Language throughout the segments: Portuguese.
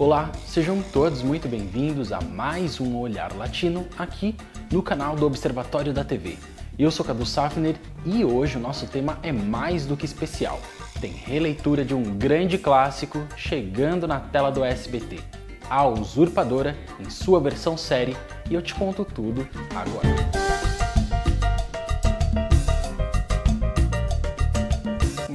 Olá, sejam todos muito bem-vindos a mais um Olhar Latino aqui no canal do Observatório da TV. Eu sou Cadu Safner e hoje o nosso tema é mais do que especial. Tem releitura de um grande clássico chegando na tela do SBT, A Usurpadora, em sua versão série, e eu te conto tudo agora.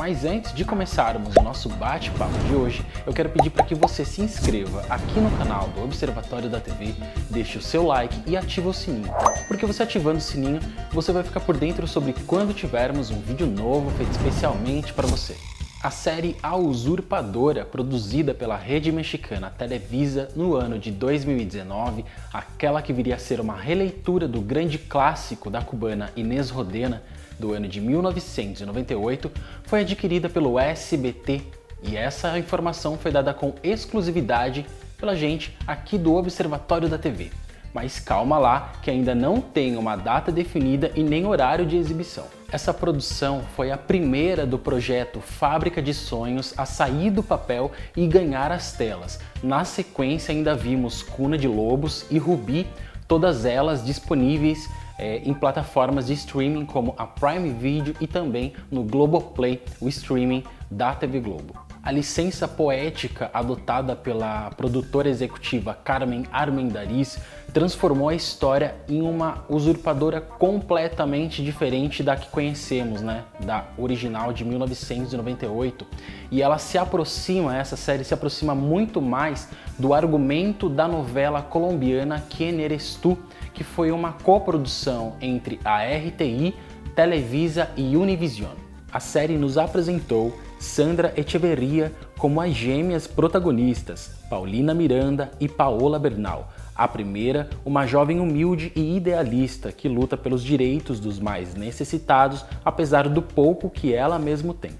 Mas antes de começarmos o nosso bate-papo de hoje, eu quero pedir para que você se inscreva aqui no canal do Observatório da TV, deixe o seu like e ative o sininho, porque você ativando o sininho, você vai ficar por dentro sobre quando tivermos um vídeo novo feito especialmente para você. A série A Usurpadora, produzida pela rede mexicana Televisa no ano de 2019, aquela que viria a ser uma releitura do grande clássico da cubana Inês Rodena, do ano de 1998, foi adquirida pelo SBT e essa informação foi dada com exclusividade pela gente aqui do Observatório da TV. Mas calma lá, que ainda não tem uma data definida e nem horário de exibição. Essa produção foi a primeira do projeto Fábrica de Sonhos a sair do papel e ganhar as telas. Na sequência, ainda vimos Cuna de Lobos e Rubi, todas elas disponíveis é, em plataformas de streaming como a Prime Video e também no Globoplay, o streaming da TV Globo. A licença poética adotada pela produtora executiva Carmen Armendariz transformou a história em uma usurpadora completamente diferente da que conhecemos, né, da original de 1998. E ela se aproxima, essa série se aproxima muito mais do argumento da novela colombiana Quem eres tu, que foi uma coprodução entre a RTI, Televisa e Univision. A série nos apresentou Sandra Echeverria como as gêmeas protagonistas, Paulina Miranda e Paola Bernal. A primeira, uma jovem humilde e idealista que luta pelos direitos dos mais necessitados, apesar do pouco que ela mesmo tem.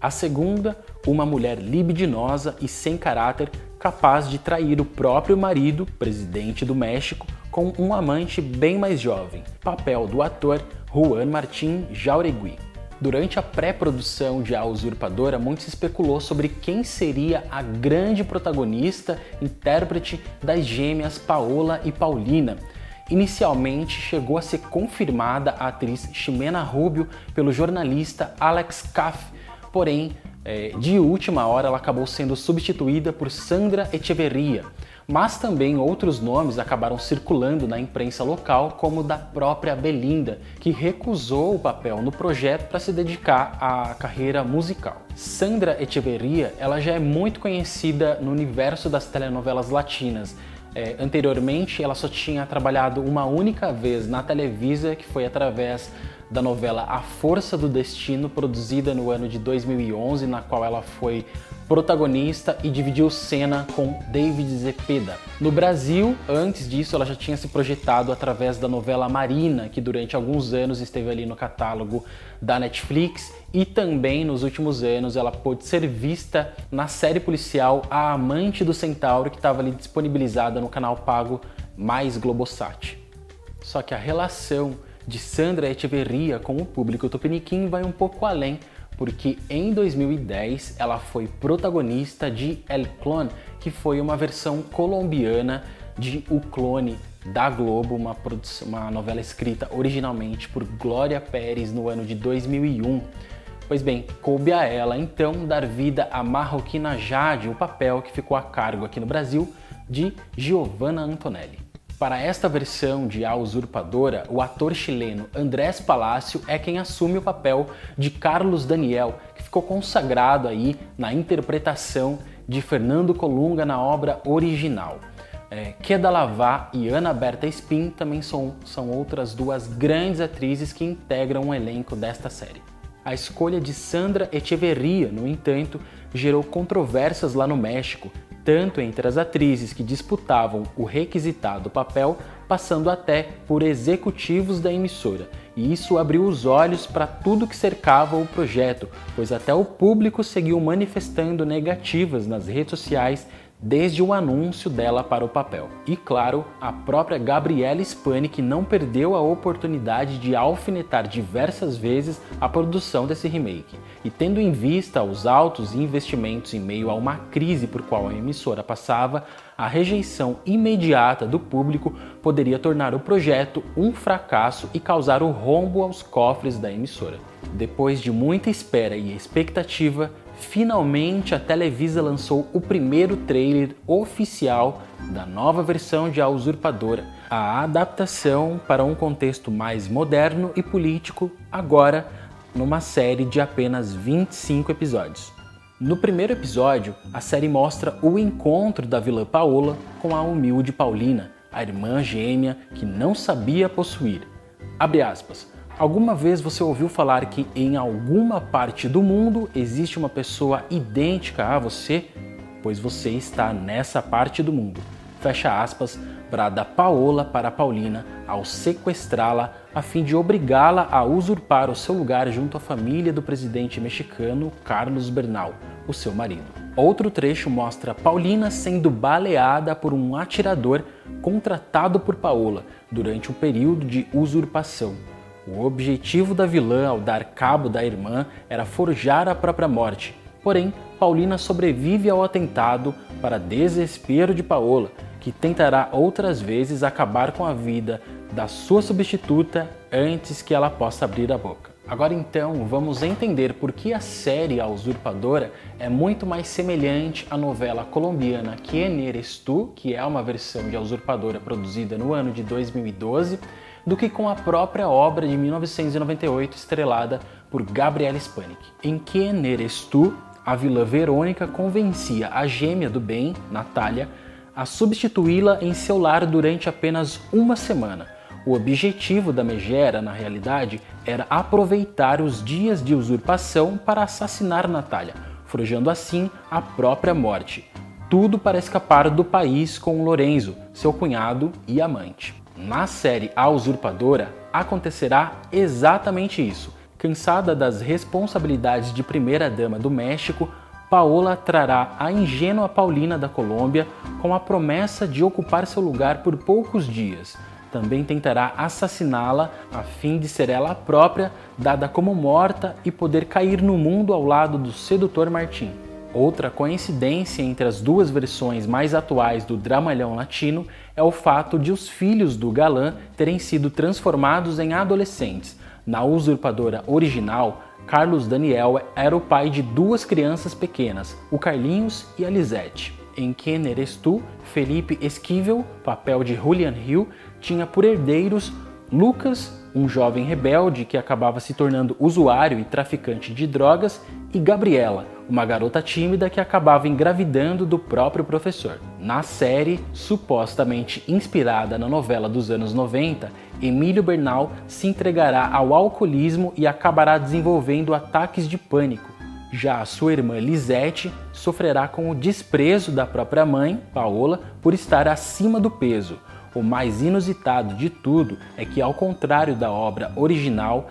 A segunda, uma mulher libidinosa e sem caráter, capaz de trair o próprio marido, presidente do México, com um amante bem mais jovem, papel do ator Juan Martín Jauregui. Durante a pré-produção de A Usurpadora, muito se especulou sobre quem seria a grande protagonista, intérprete das gêmeas Paola e Paulina. Inicialmente chegou a ser confirmada a atriz Ximena Rubio pelo jornalista Alex Kaff, porém, é, de última hora ela acabou sendo substituída por Sandra Echeverria mas também outros nomes acabaram circulando na imprensa local, como da própria Belinda, que recusou o papel no projeto para se dedicar à carreira musical. Sandra Echeverria, ela já é muito conhecida no universo das telenovelas latinas. É, anteriormente, ela só tinha trabalhado uma única vez na Televisa, que foi através da novela A Força do Destino, produzida no ano de 2011, na qual ela foi protagonista e dividiu cena com David Zepeda. No Brasil, antes disso, ela já tinha se projetado através da novela Marina, que durante alguns anos esteve ali no catálogo da Netflix, e também nos últimos anos ela pôde ser vista na série policial A Amante do Centauro, que estava ali disponibilizada no canal pago mais Globosat. Só que a relação de Sandra Echeverria com o público tupiniquim vai um pouco além porque em 2010 ela foi protagonista de El Clone, que foi uma versão colombiana de O Clone da Globo, uma, uma novela escrita originalmente por Glória Pérez no ano de 2001. Pois bem, coube a ela então dar vida à marroquina Jade, o papel que ficou a cargo aqui no Brasil de Giovanna Antonelli. Para esta versão de A Usurpadora, o ator chileno Andrés Palacio é quem assume o papel de Carlos Daniel, que ficou consagrado aí na interpretação de Fernando Colunga na obra original. É, Queda Lavá e Ana Berta Spin também são, são outras duas grandes atrizes que integram o elenco desta série. A escolha de Sandra Echeverria, no entanto, gerou controvérsias lá no México, tanto entre as atrizes que disputavam o requisitado papel, passando até por executivos da emissora. E isso abriu os olhos para tudo que cercava o projeto, pois até o público seguiu manifestando negativas nas redes sociais desde o anúncio dela para o papel. E claro, a própria Gabriela Spani que não perdeu a oportunidade de alfinetar diversas vezes a produção desse remake. E tendo em vista os altos investimentos em meio a uma crise por qual a emissora passava, a rejeição imediata do público poderia tornar o projeto um fracasso e causar o rombo aos cofres da emissora. Depois de muita espera e expectativa, finalmente a Televisa lançou o primeiro trailer oficial da nova versão de A Usurpadora, a adaptação para um contexto mais moderno e político, agora numa série de apenas 25 episódios. No primeiro episódio, a série mostra o encontro da vilã Paola com a humilde Paulina, a irmã gêmea que não sabia possuir. Abre aspas. Alguma vez você ouviu falar que em alguma parte do mundo existe uma pessoa idêntica a você? Pois você está nessa parte do mundo. Fecha aspas, brada Paola para Paulina ao sequestrá-la a fim de obrigá-la a usurpar o seu lugar junto à família do presidente mexicano Carlos Bernal, o seu marido. Outro trecho mostra Paulina sendo baleada por um atirador contratado por Paola durante o período de usurpação. O objetivo da vilã ao dar cabo da irmã era forjar a própria morte. Porém, Paulina sobrevive ao atentado para desespero de Paola, que tentará outras vezes acabar com a vida da sua substituta antes que ela possa abrir a boca. Agora então, vamos entender por que a série A Usurpadora é muito mais semelhante à novela colombiana Quien Eres Tu, que é uma versão de A Usurpadora produzida no ano de 2012, do que com a própria obra de 1998 estrelada por Gabriela Spanik. Em Quem Eres Tu, a vilã Verônica convencia a gêmea do bem, Natália, a substituí-la em seu lar durante apenas uma semana. O objetivo da megera, na realidade, era aproveitar os dias de usurpação para assassinar Natália, forjando assim a própria morte. Tudo para escapar do país com Lorenzo, seu cunhado e amante. Na série A Usurpadora acontecerá exatamente isso. Cansada das responsabilidades de primeira-dama do México, Paola trará a ingênua Paulina da Colômbia com a promessa de ocupar seu lugar por poucos dias. Também tentará assassiná-la a fim de ser ela própria dada como morta e poder cair no mundo ao lado do sedutor Martim. Outra coincidência entre as duas versões mais atuais do dramalhão latino é o fato de os filhos do galã terem sido transformados em adolescentes. Na usurpadora original, Carlos Daniel era o pai de duas crianças pequenas, o Carlinhos e a Lisette. Em Quem Eres Tu, Felipe Esquivel, papel de Julian Hill, tinha por herdeiros Lucas, um jovem rebelde que acabava se tornando usuário e traficante de drogas, e Gabriela, uma garota tímida que acabava engravidando do próprio professor. Na série, supostamente inspirada na novela dos anos 90, Emílio Bernal se entregará ao alcoolismo e acabará desenvolvendo ataques de pânico. Já a sua irmã Lisette sofrerá com o desprezo da própria mãe, Paola, por estar acima do peso o mais inusitado de tudo é que, ao contrário da obra original,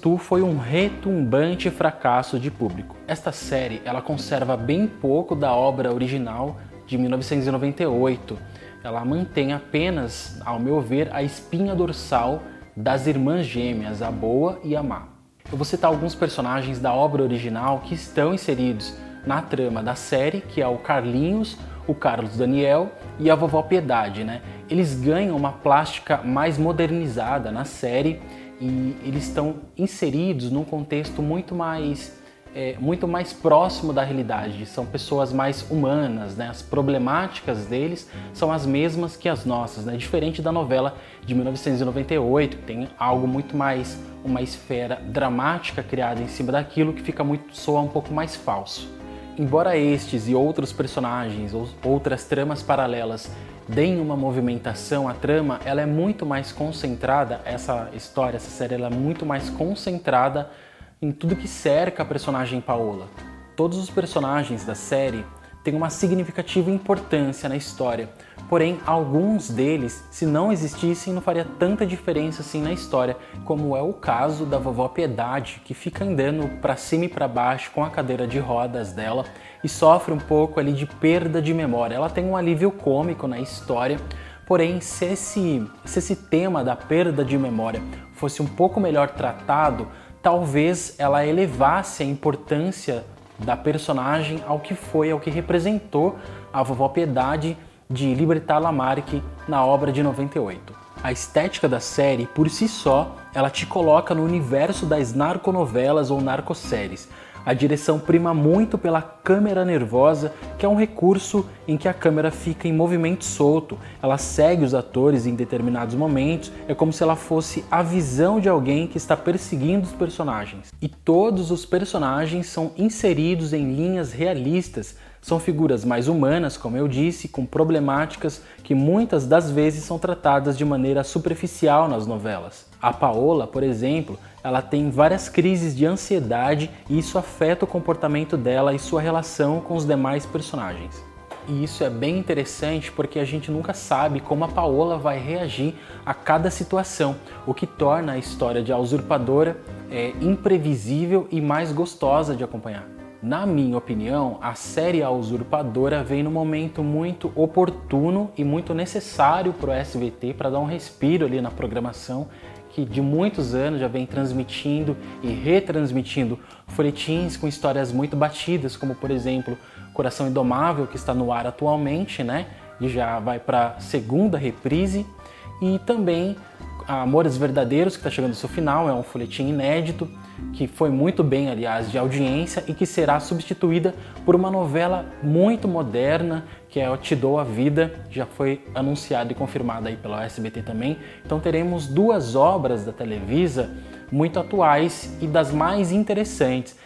Tu foi um retumbante fracasso de público. Esta série ela conserva bem pouco da obra original de 1998. Ela mantém apenas, ao meu ver, a espinha dorsal das irmãs gêmeas, a boa e a má. Eu vou citar alguns personagens da obra original que estão inseridos na trama da série, que é o Carlinhos, o Carlos Daniel e a vovó Piedade, né? Eles ganham uma plástica mais modernizada na série e eles estão inseridos num contexto muito mais é, muito mais próximo da realidade. São pessoas mais humanas, né? As problemáticas deles são as mesmas que as nossas, né? Diferente da novela de 1998, que tem algo muito mais uma esfera dramática criada em cima daquilo que fica muito soa um pouco mais falso. Embora estes e outros personagens ou outras tramas paralelas deem uma movimentação à trama, ela é muito mais concentrada, essa história, essa série, ela é muito mais concentrada em tudo que cerca a personagem Paola. Todos os personagens da série têm uma significativa importância na história, Porém, alguns deles, se não existissem, não faria tanta diferença assim na história, como é o caso da vovó Piedade, que fica andando para cima e para baixo com a cadeira de rodas dela e sofre um pouco ali de perda de memória. Ela tem um alívio cômico na história, porém, se esse, se esse tema da perda de memória fosse um pouco melhor tratado, talvez ela elevasse a importância da personagem ao que foi, ao que representou a vovó Piedade de Libertà Lamarck na obra de 98. A estética da série, por si só, ela te coloca no universo das narconovelas ou narcoséries. A direção prima muito pela câmera nervosa, que é um recurso em que a câmera fica em movimento solto. Ela segue os atores em determinados momentos, é como se ela fosse a visão de alguém que está perseguindo os personagens. E todos os personagens são inseridos em linhas realistas, são figuras mais humanas, como eu disse, com problemáticas que muitas das vezes são tratadas de maneira superficial nas novelas. A Paola, por exemplo, ela tem várias crises de ansiedade e isso afeta o comportamento dela e sua relação com os demais personagens. E isso é bem interessante porque a gente nunca sabe como a Paola vai reagir a cada situação, o que torna a história de A Usurpadora é, imprevisível e mais gostosa de acompanhar. Na minha opinião, a série A Usurpadora vem no momento muito oportuno e muito necessário para o SBT para dar um respiro ali na programação que de muitos anos já vem transmitindo e retransmitindo folhetins com histórias muito batidas, como por exemplo Coração Indomável, que está no ar atualmente, né? E já vai para a segunda reprise, e também Amores Verdadeiros, que está chegando ao seu final, é um folhetim inédito, que foi muito bem, aliás, de audiência e que será substituída por uma novela muito moderna, que é o Te Dou a Vida, já foi anunciada e confirmada aí pela SBT também. Então teremos duas obras da Televisa muito atuais e das mais interessantes.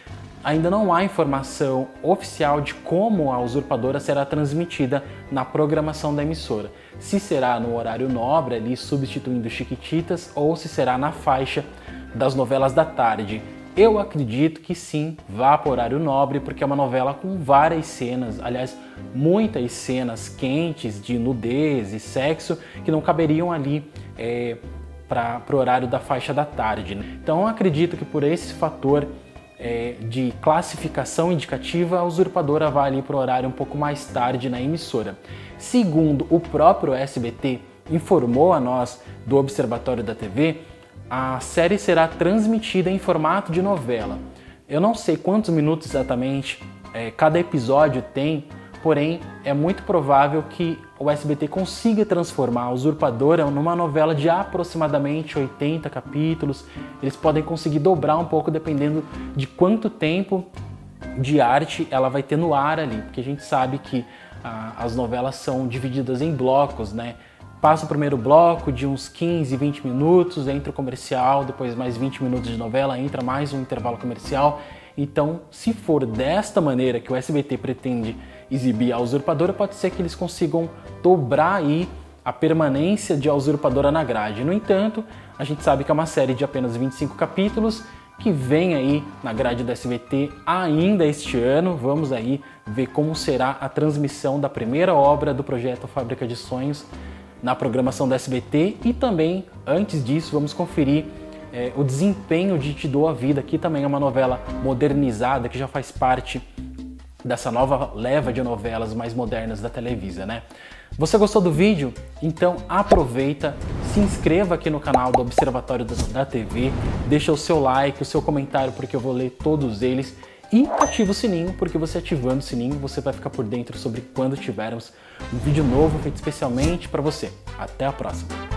Ainda não há informação oficial de como a usurpadora será transmitida na programação da emissora. Se será no horário nobre, ali substituindo Chiquititas, ou se será na faixa das novelas da tarde. Eu acredito que sim, vá para o horário nobre, porque é uma novela com várias cenas, aliás, muitas cenas quentes de nudez e sexo que não caberiam ali é, para o horário da faixa da tarde. Né? Então, acredito que por esse fator é, de classificação indicativa, a usurpadora vai ali para o horário um pouco mais tarde na emissora. Segundo o próprio SBT informou a nós do Observatório da TV, a série será transmitida em formato de novela. Eu não sei quantos minutos exatamente é, cada episódio tem, porém é muito provável que o SBT consiga transformar a Usurpadora numa novela de aproximadamente 80 capítulos. Eles podem conseguir dobrar um pouco dependendo de quanto tempo de arte ela vai ter no ar ali, porque a gente sabe que ah, as novelas são divididas em blocos, né? Passa o primeiro bloco de uns 15, 20 minutos, entra o comercial, depois mais 20 minutos de novela, entra mais um intervalo comercial. Então, se for desta maneira que o SBT pretende exibir a usurpadora, pode ser que eles consigam dobrar aí a permanência de a usurpadora na grade. No entanto, a gente sabe que é uma série de apenas 25 capítulos que vem aí na grade da SBT ainda este ano. Vamos aí ver como será a transmissão da primeira obra do projeto Fábrica de Sonhos na programação da SBT e também, antes disso, vamos conferir é, o desempenho de Te Dou a Vida, que também é uma novela modernizada que já faz parte dessa nova leva de novelas mais modernas da Televisa, né? Você gostou do vídeo? Então aproveita, se inscreva aqui no canal do Observatório da TV, deixa o seu like, o seu comentário, porque eu vou ler todos eles. E ativa o sininho, porque você ativando o sininho, você vai ficar por dentro sobre quando tivermos um vídeo novo feito especialmente para você. Até a próxima!